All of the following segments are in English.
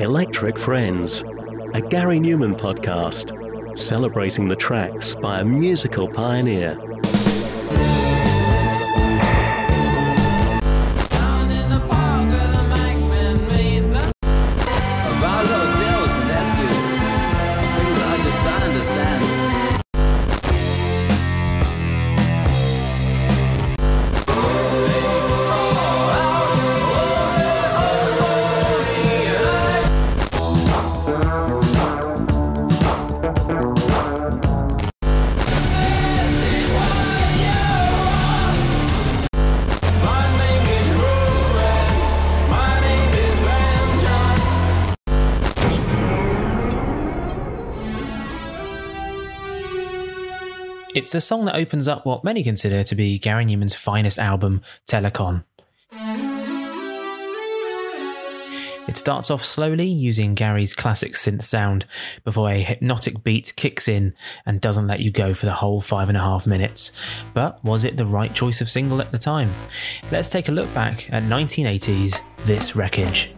Electric Friends, a Gary Numan podcast celebrating the tracks by a musical pioneer. It's the song that opens up what many consider to be Gary Numan's finest album, Telekon. It starts off slowly using Gary's classic synth sound before a hypnotic beat kicks in and doesn't let you go for the whole five and a half minutes. But was it the right choice of single at the time? Let's take a look back at 1980's This Wreckage.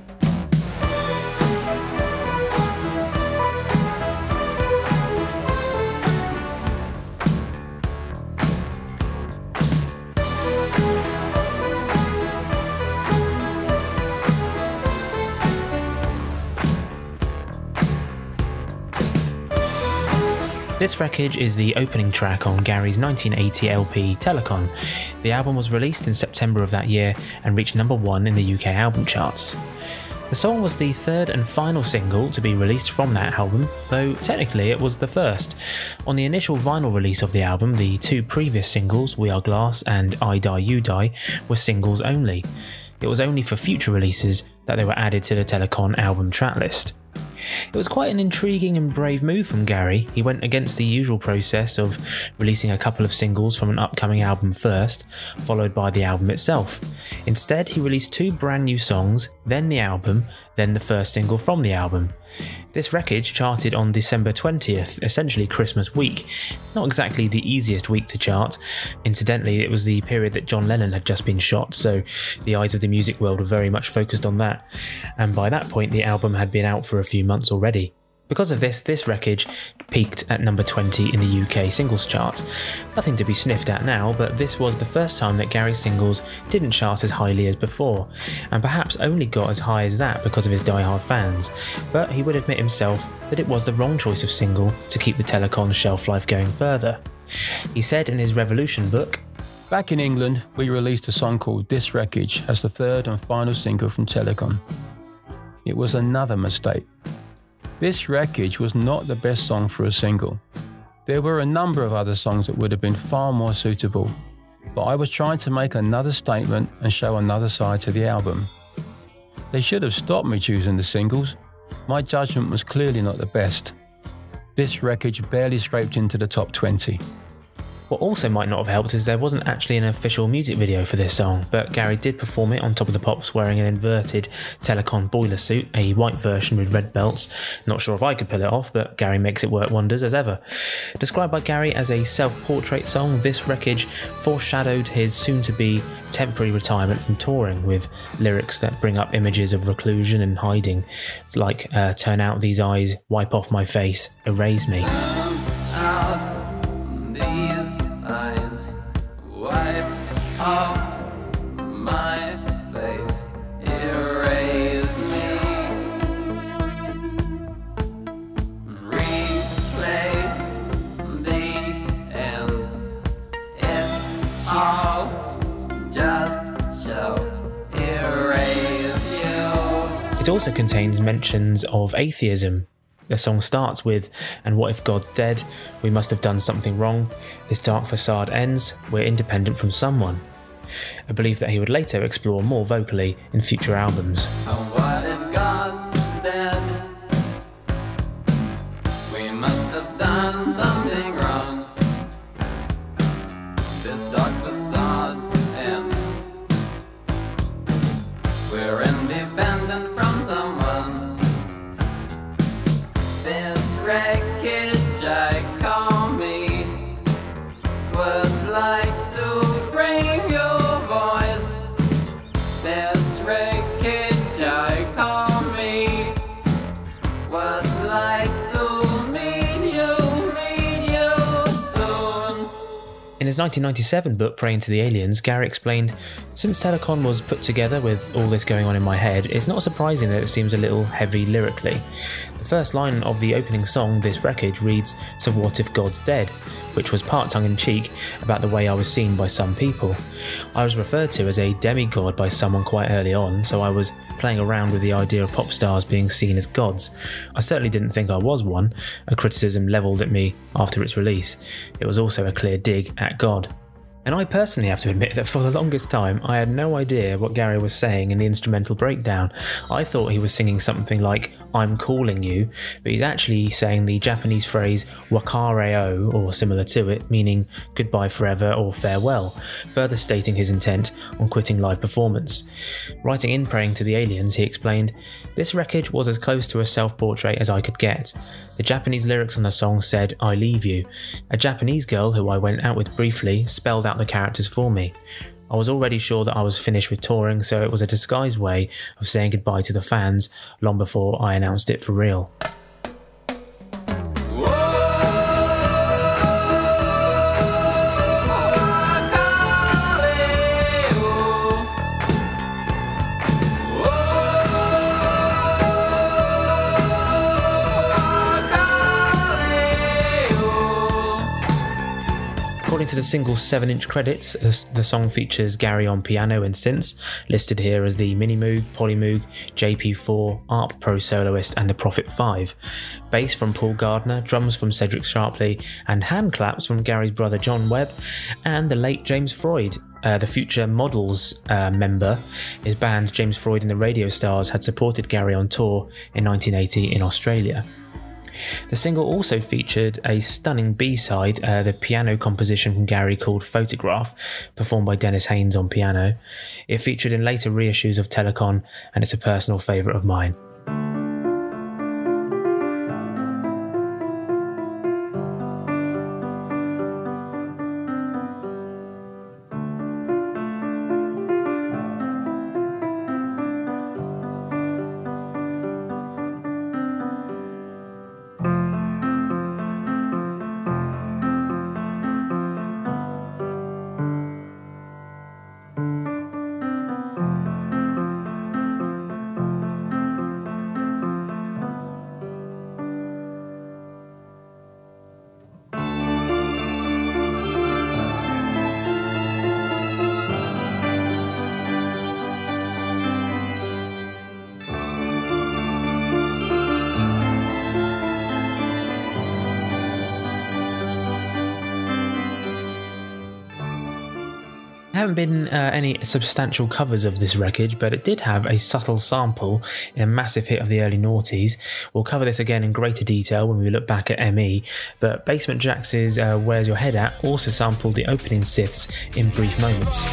This Wreckage is the opening track on Gary's 1980 LP Telekon. The album was released in September of that year and reached number one in the UK album charts. The song was the third and final single to be released from that album, though technically it was the first. On the initial vinyl release of the album, the two previous singles, We Are Glass and I Die You Die, were singles only. It was only for future releases that they were added to the Telekon album tracklist. It was quite an intriguing and brave move from Gary. He went against the usual process of releasing a couple of singles from an upcoming album first, followed by the album itself. Instead, he released two brand new songs, then the album, then the first single from the album. This wreckage charted on December 20th, essentially Christmas week. Not exactly the easiest week to chart. Incidentally, it was the period that John Lennon had just been shot, so the eyes of the music world were very much focused on that. And by that point, the album had been out for a few months already. Because of this, this wreckage peaked at number 20 in the UK singles chart. Nothing to be sniffed at now, but this was the first time that Gary's singles didn't chart as highly as before, and perhaps only got as high as that because of his die-hard fans. But he would admit himself that it was the wrong choice of single to keep the Telekon shelf life going further. He said in his Revolution book, Back in England, we released a song called This Wreckage as the third and final single from Telekon. It was another mistake. This Wreckage was not the best song for a single. There were a number of other songs that would have been far more suitable, but I was trying to make another statement and show another side to the album. They should have stopped me choosing the singles. My judgment was clearly not the best. This Wreckage barely scraped into the top 20. What also might not have helped is there wasn't actually an official music video for this song, but Gary did perform it on Top of the Pops wearing an inverted Telekon boiler suit, a white version with red belts. Not sure if I could pull it off, but Gary makes it work wonders as ever. Described by Gary as a self portrait song, this wreckage foreshadowed his soon to be temporary retirement from touring with lyrics that bring up images of reclusion and hiding, It's like uh, Turn out these eyes, wipe off my face, erase me. Just show. Erase you. It also contains mentions of atheism. The song starts with, And what if God's dead? We must have done something wrong. This dark facade ends. We're independent from someone. A belief that he would later explore more vocally in future albums. His 1997 book, Praying to the Aliens, Gary explained Since Telekon was put together with all this going on in my head, it's not surprising that it seems a little heavy lyrically. The first line of the opening song, This Wreckage, reads So What If God's Dead? Which was part tongue in cheek about the way I was seen by some people. I was referred to as a demigod by someone quite early on, so I was playing around with the idea of pop stars being seen as gods. I certainly didn't think I was one, a criticism levelled at me after its release. It was also a clear dig at God. And I personally have to admit that for the longest time, I had no idea what Gary was saying in the instrumental breakdown. I thought he was singing something like, I'm calling you, but he's actually saying the Japanese phrase wakareo, or similar to it, meaning goodbye forever or farewell, further stating his intent on quitting live performance. Writing in Praying to the Aliens, he explained, This wreckage was as close to a self portrait as I could get. The Japanese lyrics on the song said, I leave you. A Japanese girl who I went out with briefly spelled out the characters for me. I was already sure that I was finished with touring, so it was a disguised way of saying goodbye to the fans long before I announced it for real. According to the single's 7 inch credits, the song features Gary on piano and synths, listed here as the Mini Moog, Poly Moog, JP4, ARP Pro soloist, and the Prophet 5. Bass from Paul Gardner, drums from Cedric Sharpley, and hand claps from Gary's brother John Webb, and the late James Freud, uh, the future Models uh, member, his band James Freud and the Radio Stars had supported Gary on tour in 1980 in Australia. The single also featured a stunning B side, uh, the piano composition from Gary called Photograph, performed by Dennis Haines on piano. It featured in later reissues of Telekon, and it's a personal favourite of mine. Haven't been uh, any substantial covers of this wreckage, but it did have a subtle sample in a massive hit of the early noughties. We'll cover this again in greater detail when we look back at ME, but Basement Jaxx's uh, Where's Your Head At also sampled the opening synths in brief moments.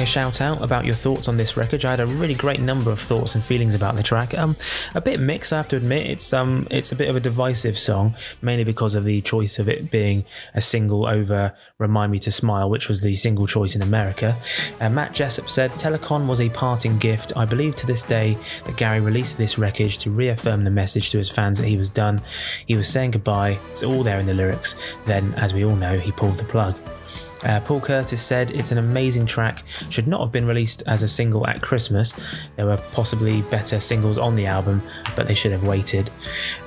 Putting a shout out about your thoughts on this record. I had a really great number of thoughts and feelings about the track. Um, a bit mixed, I have to admit. It's um, it's a bit of a divisive song, mainly because of the choice of it being a single over "Remind Me to Smile," which was the single choice in America. Uh, Matt Jessup said, "Telekon was a parting gift. I believe to this day that Gary released this record to reaffirm the message to his fans that he was done. He was saying goodbye. It's all there in the lyrics. Then, as we all know, he pulled the plug." Uh, Paul Curtis said it's an amazing track, should not have been released as a single at Christmas. There were possibly better singles on the album, but they should have waited.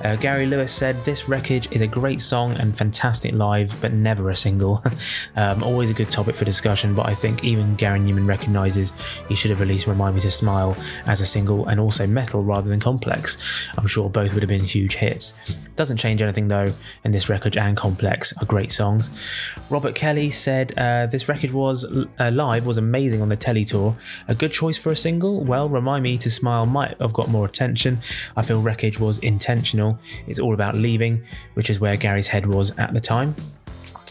Uh, Gary Lewis said this wreckage is a great song and fantastic live, but never a single. um, always a good topic for discussion, but I think even Gary Numan recognises he should have released Remind Me to Smile as a single and also metal rather than complex. I'm sure both would have been huge hits. Doesn't change anything though, and this wreckage and complex are great songs. Robert Kelly said said uh, this record was uh, live was amazing on the telly tour. A good choice for a single. Well, remind me to smile might have got more attention. I feel wreckage was intentional. It's all about leaving, which is where Gary's head was at the time.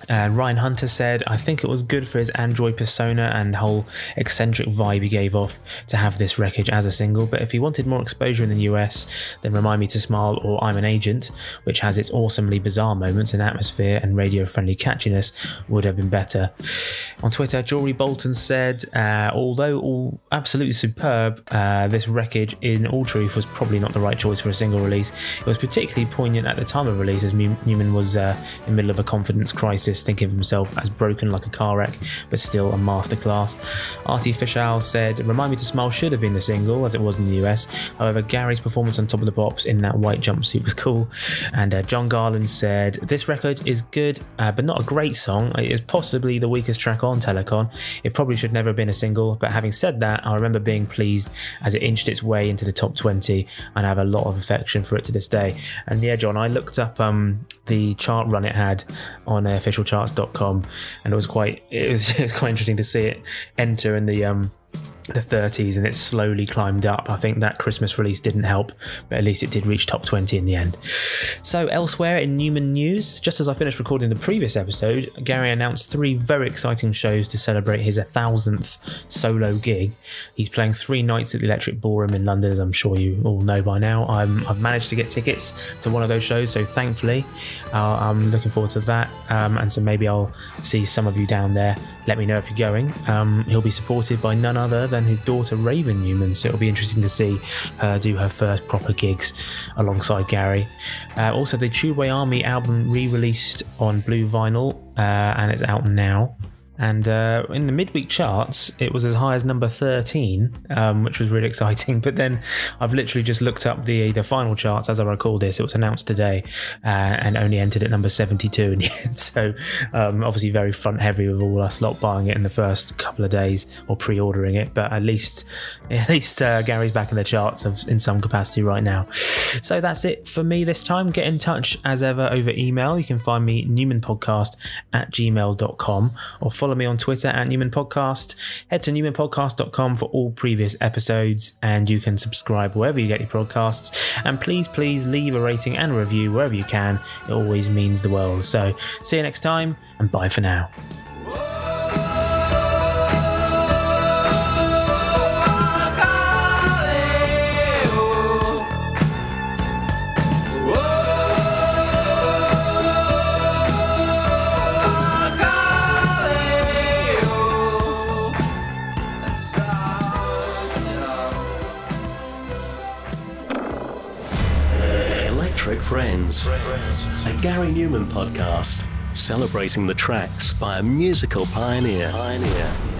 And Ryan Hunter said, I think it was good for his Android persona and the whole eccentric vibe he gave off to have this wreckage as a single. But if he wanted more exposure in the US, then Remind Me to Smile or I'm an Agent, which has its awesomely bizarre moments and atmosphere and radio friendly catchiness, would have been better. On Twitter, Jory Bolton said, uh, although all absolutely superb, uh, this wreckage, in all truth, was probably not the right choice for a single release. It was particularly poignant at the time of release as Numan was uh, in the middle of a confidence crisis, thinking of himself as broken like a car wreck, but still a masterclass. Artie Fishal said, Remind Me to Smile should have been the single, as it was in the US. However, Gary's performance on Top of the Pops in that white jumpsuit was cool. And uh, John Garland said, This record is good, uh, but not a great song. It is possibly the weakest track on Telekon. It probably should never have been a single, but having said that, I remember being pleased as it inched its way into the top 20, and I have a lot of affection for it to this day. And yeah, John, I looked up um, the chart run it had on uh, officialcharts.com, and it was quite it was, it was quite interesting to see it enter in the um, the 30s and it slowly climbed up. I think that Christmas release didn't help, but at least it did reach top 20 in the end. So, elsewhere in Numan news, just as I finished recording the previous episode, Gary announced three very exciting shows to celebrate his 1000th solo gig. He's playing three nights at the Electric Ballroom in London, as I'm sure you all know by now. i have managed to get tickets to one of those shows, so thankfully, uh, I'm looking forward to that. Um, and so maybe I'll see some of you down there. Let me know if you're going. Um, he'll be supported by none other than his daughter Raven Numan, so it'll be interesting to see her do her first proper gigs alongside Gary. Uh, also, the Tubeway Army album re released on blue vinyl uh, and it's out now. And uh, in the midweek charts, it was as high as number 13, um, which was really exciting. But then I've literally just looked up the the final charts as I recall this. It was announced today uh, and only entered at number 72 in the end. So um, obviously very front heavy with all us lot buying it in the first couple of days or pre-ordering it. But at least at least uh, Gary's back in the charts of, in some capacity right now. So that's it for me this time. Get in touch as ever over email. You can find me numanpodcast at gmail.com or follow me on Twitter at Numan Podcast. Head to numanpodcast.com for all previous episodes and you can subscribe wherever you get your podcasts. And please, please leave a rating and review wherever you can. It always means the world. So see you next time and bye for now. Friends, a Gary Numan podcast celebrating the tracks by a musical pioneer. pioneer.